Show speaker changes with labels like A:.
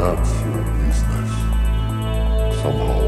A: That's your business. Somehow.